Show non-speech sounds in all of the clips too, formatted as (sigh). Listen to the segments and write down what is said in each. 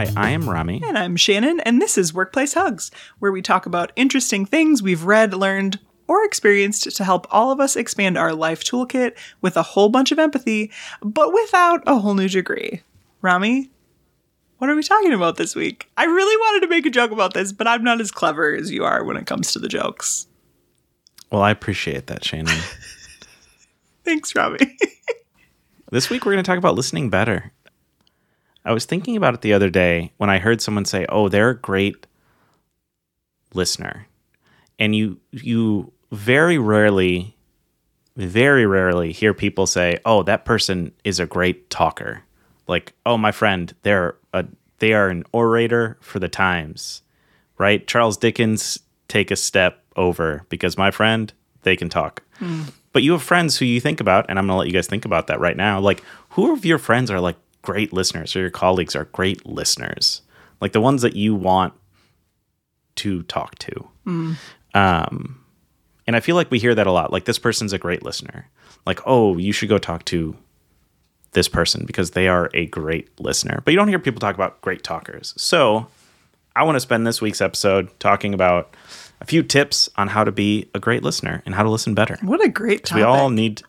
Hi, I am Rami. And I'm Shannon, and this is Workplace Hugs, where we talk about interesting things we've read, learned, or experienced to help all of us expand our life toolkit with a whole bunch of empathy, but without a whole new degree. Rami, what are we talking about this week? I really wanted to make a joke about this, but I'm not as clever as you are when it comes to the jokes. Well, I appreciate that, Shannon. (laughs) Thanks, Rami. (laughs) this week we're going to talk about listening better. I was thinking about it the other day when I heard someone say, "Oh, they're a great listener." And you you very rarely very rarely hear people say, "Oh, that person is a great talker." Like, "Oh, my friend, they're a they are an orator for the times." Right? Charles Dickens take a step over because my friend, they can talk. Mm. But you have friends who you think about, and I'm going to let you guys think about that right now. Like, who of your friends are like great listeners or your colleagues are great listeners? Like the ones that you want to talk to. Mm. Um, and I feel like we hear that a lot. Like, this person's a great listener. Like, oh, you should go talk to this person because they are a great listener. But you don't hear people talk about great talkers. So I want to spend this week's episode talking about a few tips on how to be a great listener and how to listen better. What a great topic. We all need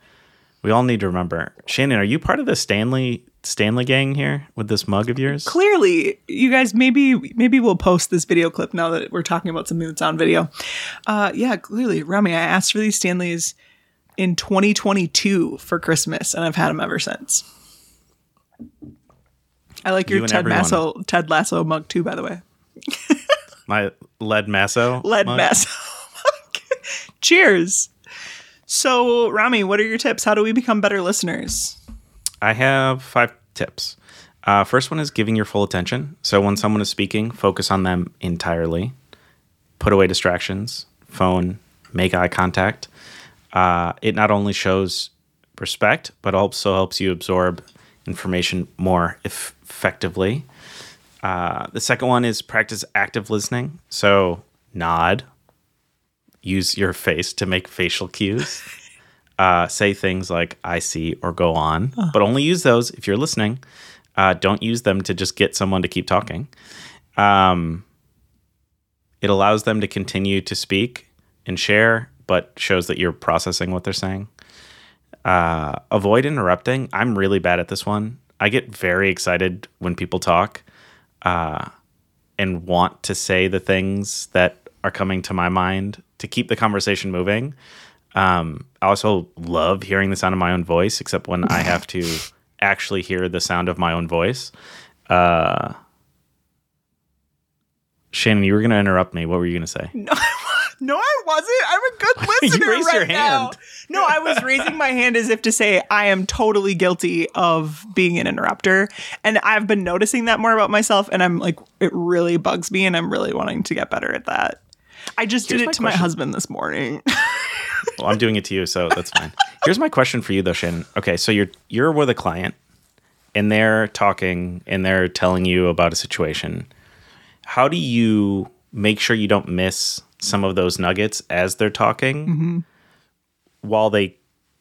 we all need to remember. Shannon, are you part of the Stanley Stanley gang here with this mug of yours? Clearly, you guys maybe maybe we'll post this video clip now that we're talking about something that's on video. Uh yeah, clearly, Rami, I asked for these Stanleys in 2022 for Christmas and I've had them ever since. I like your you Ted Masso, Ted Lasso mug too, by the way. (laughs) My lead masso. Lead mug. masso. (laughs) Cheers. So, Rami, what are your tips? How do we become better listeners? I have five tips. Uh, first one is giving your full attention. So, when someone is speaking, focus on them entirely. Put away distractions, phone, make eye contact. Uh, it not only shows respect, but also helps you absorb information more effectively. Uh, the second one is practice active listening. So nod, use your face to make facial cues. (laughs) Uh, say things like "I see" or "Go on," uh. but only use those if you're listening. Uh, don't use them to just get someone to keep talking. Um, it allows them to continue to speak and share, but shows that you're processing what they're saying. Uh, avoid interrupting. I'm really bad at this one. I get very excited when people talk uh, and want to say the things that are coming to my mind to keep the conversation moving. Um, I also love hearing the sound of my own voice, except when I have to (laughs) actually hear the sound of my own voice. Uh, Shannon, you were going to interrupt me. What were you going to say? No, (laughs) no, I wasn't. I'm a good (laughs) listener you raised right your hand. now. No, I was raising my hand as if to say I am totally guilty of being an interrupter, and I've been noticing that more about myself, and I'm like, it really bugs me, and I'm really wanting to get better at that. I just Here's did it to question. my husband this morning. Well, I'm doing it to you, so that's fine. Here's my question for you, though, Shannon. Okay, so you're you're with a client, and they're talking, and they're telling you about a situation. How do you make sure you don't miss some of those nuggets as they're talking mm-hmm. while they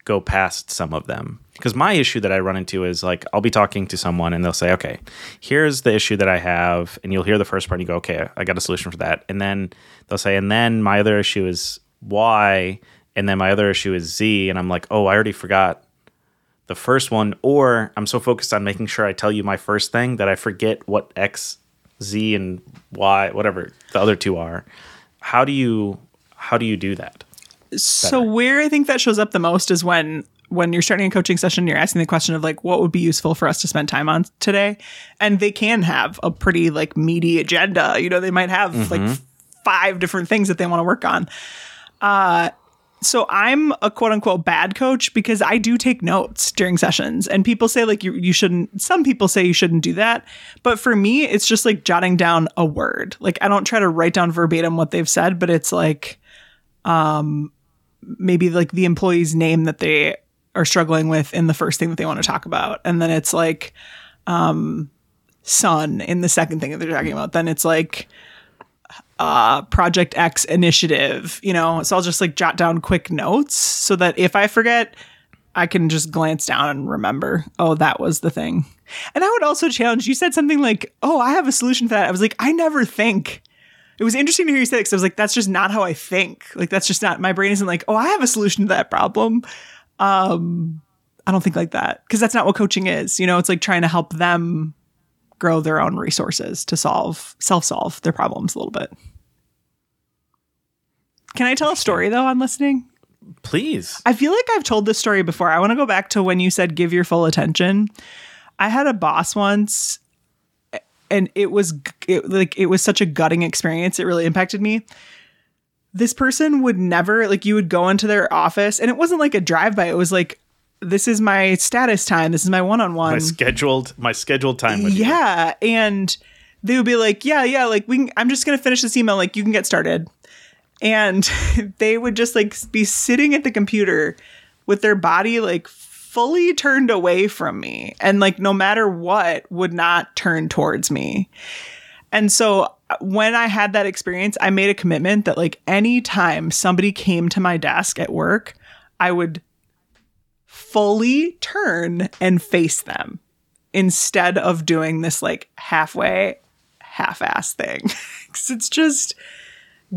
go past some of them. Because my issue that I run into is like I'll be talking to someone and they'll say, "Okay, here's the issue that I have," and you'll hear the first part and you go, "Okay, I got a solution for that," and then they'll say, "And then my other issue is Y," and then my other issue is Z, and I'm like, "Oh, I already forgot." The first one, or I'm so focused on making sure I tell you my first thing that I forget what X, Z, and Y, whatever the other two are how do you how do you do that? So where I think that shows up the most is when when you're starting a coaching session, you're asking the question of like, what would be useful for us to spend time on today? And they can have a pretty like meaty agenda. You know, they might have mm-hmm. like five different things that they want to work on. Uh, so I'm a quote unquote bad coach because I do take notes during sessions and people say like you you shouldn't some people say you shouldn't do that but for me it's just like jotting down a word. Like I don't try to write down verbatim what they've said but it's like um maybe like the employee's name that they are struggling with in the first thing that they want to talk about. And then it's like um son in the second thing that they're talking about. Then it's like uh, Project X initiative, you know. So I'll just like jot down quick notes so that if I forget, I can just glance down and remember, oh, that was the thing. And I would also challenge you said something like, oh, I have a solution for that. I was like, I never think. It was interesting to hear you say because I was like, that's just not how I think. Like, that's just not, my brain isn't like, oh, I have a solution to that problem. Um, I don't think like that because that's not what coaching is. You know, it's like trying to help them grow their own resources to solve, self solve their problems a little bit. Can I tell a story though on listening? Please. I feel like I've told this story before. I want to go back to when you said give your full attention. I had a boss once and it was it, like it was such a gutting experience. It really impacted me. This person would never like you would go into their office and it wasn't like a drive by. It was like this is my status time. This is my one-on-one. My scheduled my scheduled time with you. Yeah, and they would be like, "Yeah, yeah, like we can, I'm just going to finish this email like you can get started." And (laughs) they would just like be sitting at the computer with their body like fully turned away from me and like no matter what would not turn towards me. And so uh, when I had that experience, I made a commitment that like anytime somebody came to my desk at work, I would fully turn and face them instead of doing this like halfway half-ass thing. (laughs) it's just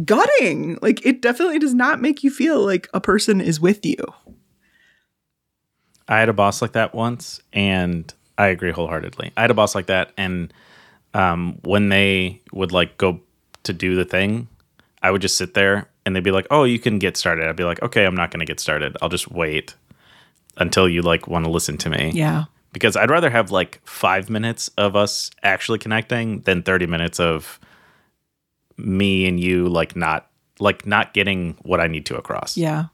gutting. Like it definitely does not make you feel like a person is with you. I had a boss like that once, and I agree wholeheartedly. I had a boss like that, and um, when they would like go to do the thing, I would just sit there, and they'd be like, "Oh, you can get started." I'd be like, "Okay, I'm not going to get started. I'll just wait until you like want to listen to me." Yeah. Because I'd rather have like five minutes of us actually connecting than thirty minutes of me and you like not like not getting what I need to across. Yeah.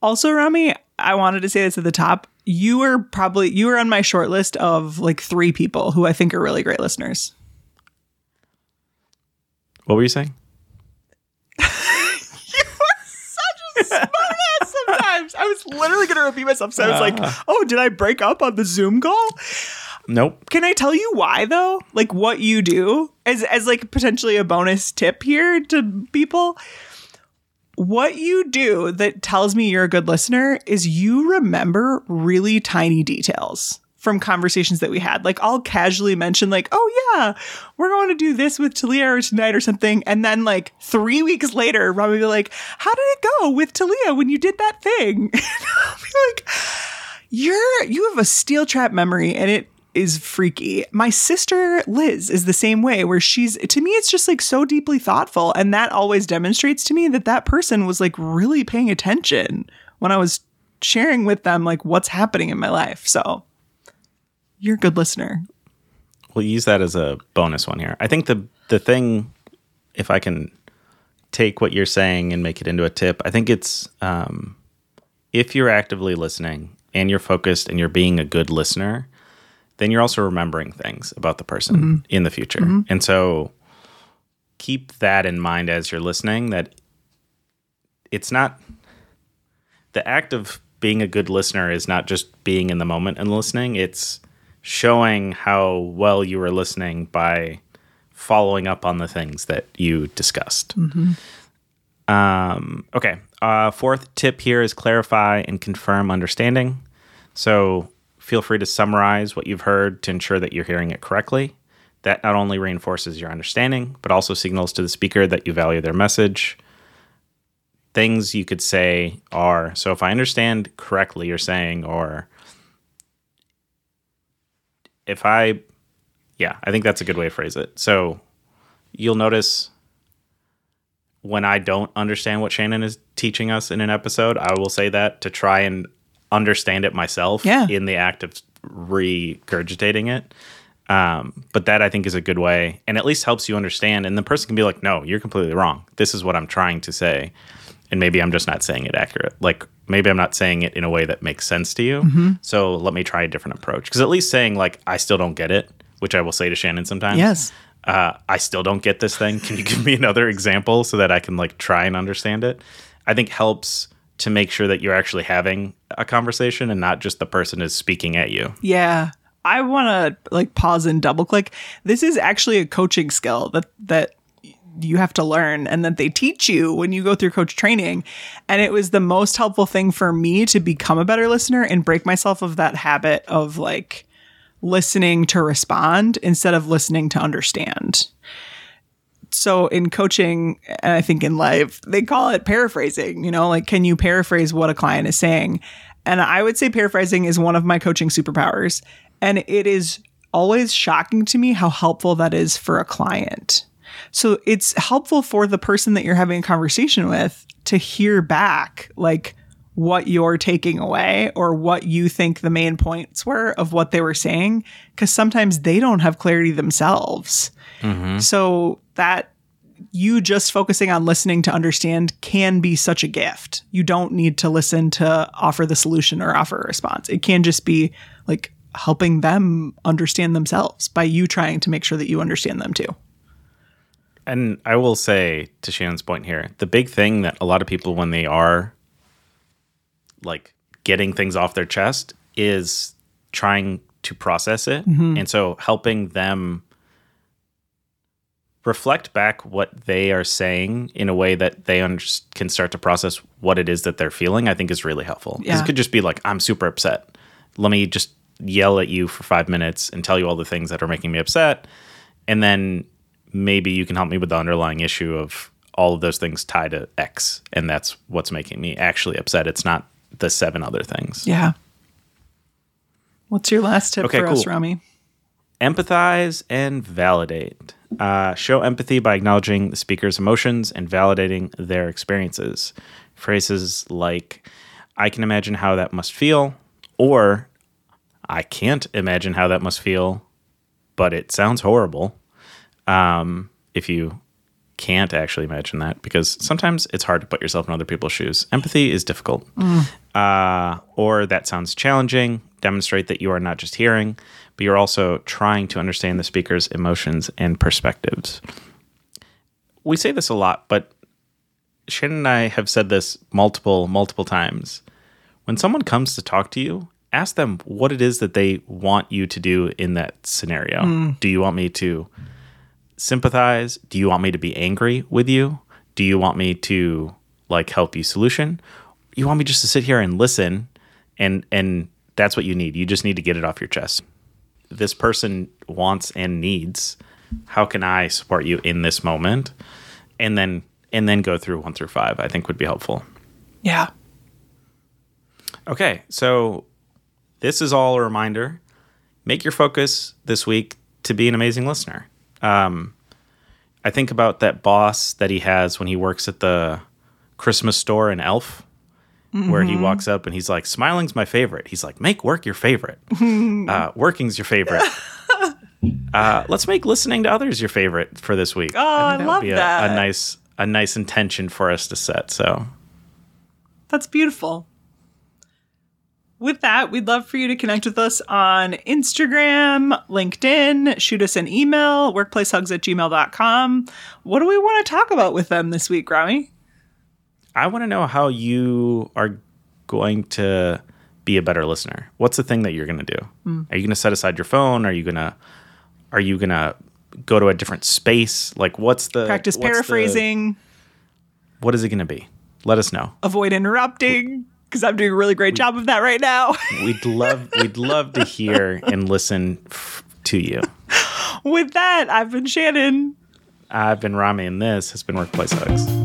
Also, Rami, I wanted to say this at the top. You were probably you were on my short list of like three people who I think are really great listeners. What were you saying? (laughs) you are such a (laughs) smartass I was literally gonna repeat myself. So I was like, uh-huh. oh, did I break up on the Zoom call? Nope. Can I tell you why though? Like what you do as as like potentially a bonus tip here to people? What you do that tells me you're a good listener is you remember really tiny details from conversations that we had. Like I'll casually mention like, "Oh yeah, we're going to do this with Talia tonight or something," and then like three weeks later, Robbie will be like, "How did it go with Talia when you did that thing?" (laughs) And I'll be like, "You're you have a steel trap memory, and it is freaky. My sister Liz is the same way where she's to me it's just like so deeply thoughtful and that always demonstrates to me that that person was like really paying attention when I was sharing with them like what's happening in my life. So you're a good listener. We'll use that as a bonus one here. I think the the thing if I can take what you're saying and make it into a tip, I think it's um, if you're actively listening and you're focused and you're being a good listener, then you're also remembering things about the person mm-hmm. in the future. Mm-hmm. And so keep that in mind as you're listening that it's not the act of being a good listener is not just being in the moment and listening, it's showing how well you were listening by following up on the things that you discussed. Mm-hmm. Um, okay. Uh, fourth tip here is clarify and confirm understanding. So feel free to summarize what you've heard to ensure that you're hearing it correctly. That not only reinforces your understanding, but also signals to the speaker that you value their message. Things you could say are so if I understand correctly, you're saying, or if I, yeah, I think that's a good way to phrase it. So you'll notice when I don't understand what Shannon is teaching us in an episode, I will say that to try and understand it myself yeah. in the act of regurgitating it. Um, but that I think is a good way and at least helps you understand. And the person can be like, no, you're completely wrong. This is what I'm trying to say. And maybe I'm just not saying it accurate. Like maybe I'm not saying it in a way that makes sense to you. Mm-hmm. So let me try a different approach. Because at least saying, like, I still don't get it, which I will say to Shannon sometimes. Yes. Uh, I still don't get this thing. Can you give me (laughs) another example so that I can like try and understand it? I think helps to make sure that you're actually having a conversation and not just the person is speaking at you. Yeah. I want to like pause and double click. This is actually a coaching skill that that you have to learn and that they teach you when you go through coach training. And it was the most helpful thing for me to become a better listener and break myself of that habit of like listening to respond instead of listening to understand. So in coaching, and I think in life, they call it paraphrasing, you know, like can you paraphrase what a client is saying? And I would say paraphrasing is one of my coaching superpowers. And it is always shocking to me how helpful that is for a client. So it's helpful for the person that you're having a conversation with to hear back, like what you're taking away or what you think the main points were of what they were saying, because sometimes they don't have clarity themselves. Mm-hmm. So that you just focusing on listening to understand can be such a gift. You don't need to listen to offer the solution or offer a response. It can just be like helping them understand themselves by you trying to make sure that you understand them too. And I will say to Shannon's point here, the big thing that a lot of people, when they are like getting things off their chest, is trying to process it. Mm-hmm. And so helping them reflect back what they are saying in a way that they under- can start to process what it is that they're feeling, I think is really helpful. Yeah. it could just be like, I'm super upset. Let me just yell at you for five minutes and tell you all the things that are making me upset. And then maybe you can help me with the underlying issue of all of those things tie to X. And that's what's making me actually upset. It's not the seven other things. Yeah. What's your last tip Okay, for us. Rami? empathize and validate. Uh, show empathy by acknowledging the speaker's emotions and validating their experiences. Phrases like, I can imagine how that must feel, or I can't imagine how that must feel, but it sounds horrible. Um, if you can't actually imagine that, because sometimes it's hard to put yourself in other people's shoes. Empathy is difficult. Uh, or that sounds challenging. Demonstrate that you are not just hearing, but you're also trying to understand the speaker's emotions and perspectives. We say this a lot, but Shannon and I have said this multiple, multiple times. When someone comes to talk to you, ask them what it is that they want you to do in that scenario. Do you want me to sympathize? Do you want me to be angry with you? Do you want me to like help you solution? You want me just to sit here and listen and and that's what you need. You just need to get it off your chest. This person wants and needs. How can I support you in this moment? And then and then go through 1 through 5 I think would be helpful. Yeah. Okay, so this is all a reminder. Make your focus this week to be an amazing listener. Um, I think about that boss that he has when he works at the Christmas store in Elf, where he walks up and he's like, "Smiling's my favorite." He's like, "Make work your favorite. (laughs) uh, working's your favorite." (laughs) uh, let's make listening to others your favorite for this week. Oh, I think love would be a- that. A nice, a nice intention for us to set. So. That's beautiful. With that, we'd love for you to connect with us on Instagram, LinkedIn, shoot us an email, workplacehugs at gmail.com. What do we want to talk about with them this week, Rami? I want to know how you are going to be a better listener. What's the thing that you're going to do? Hmm. Are you going to set aside your phone? Are you going to are you going to go to a different space? Like what's the Practice what's the- paraphrasing, what is it going to be? Let us know. avoid interrupting, because I'm doing a really great job of that right now. (laughs) We'd love we'd love to hear and listen f- to you. with that, I've been Shannon. I've been Rami and this has been Workplace Hugs.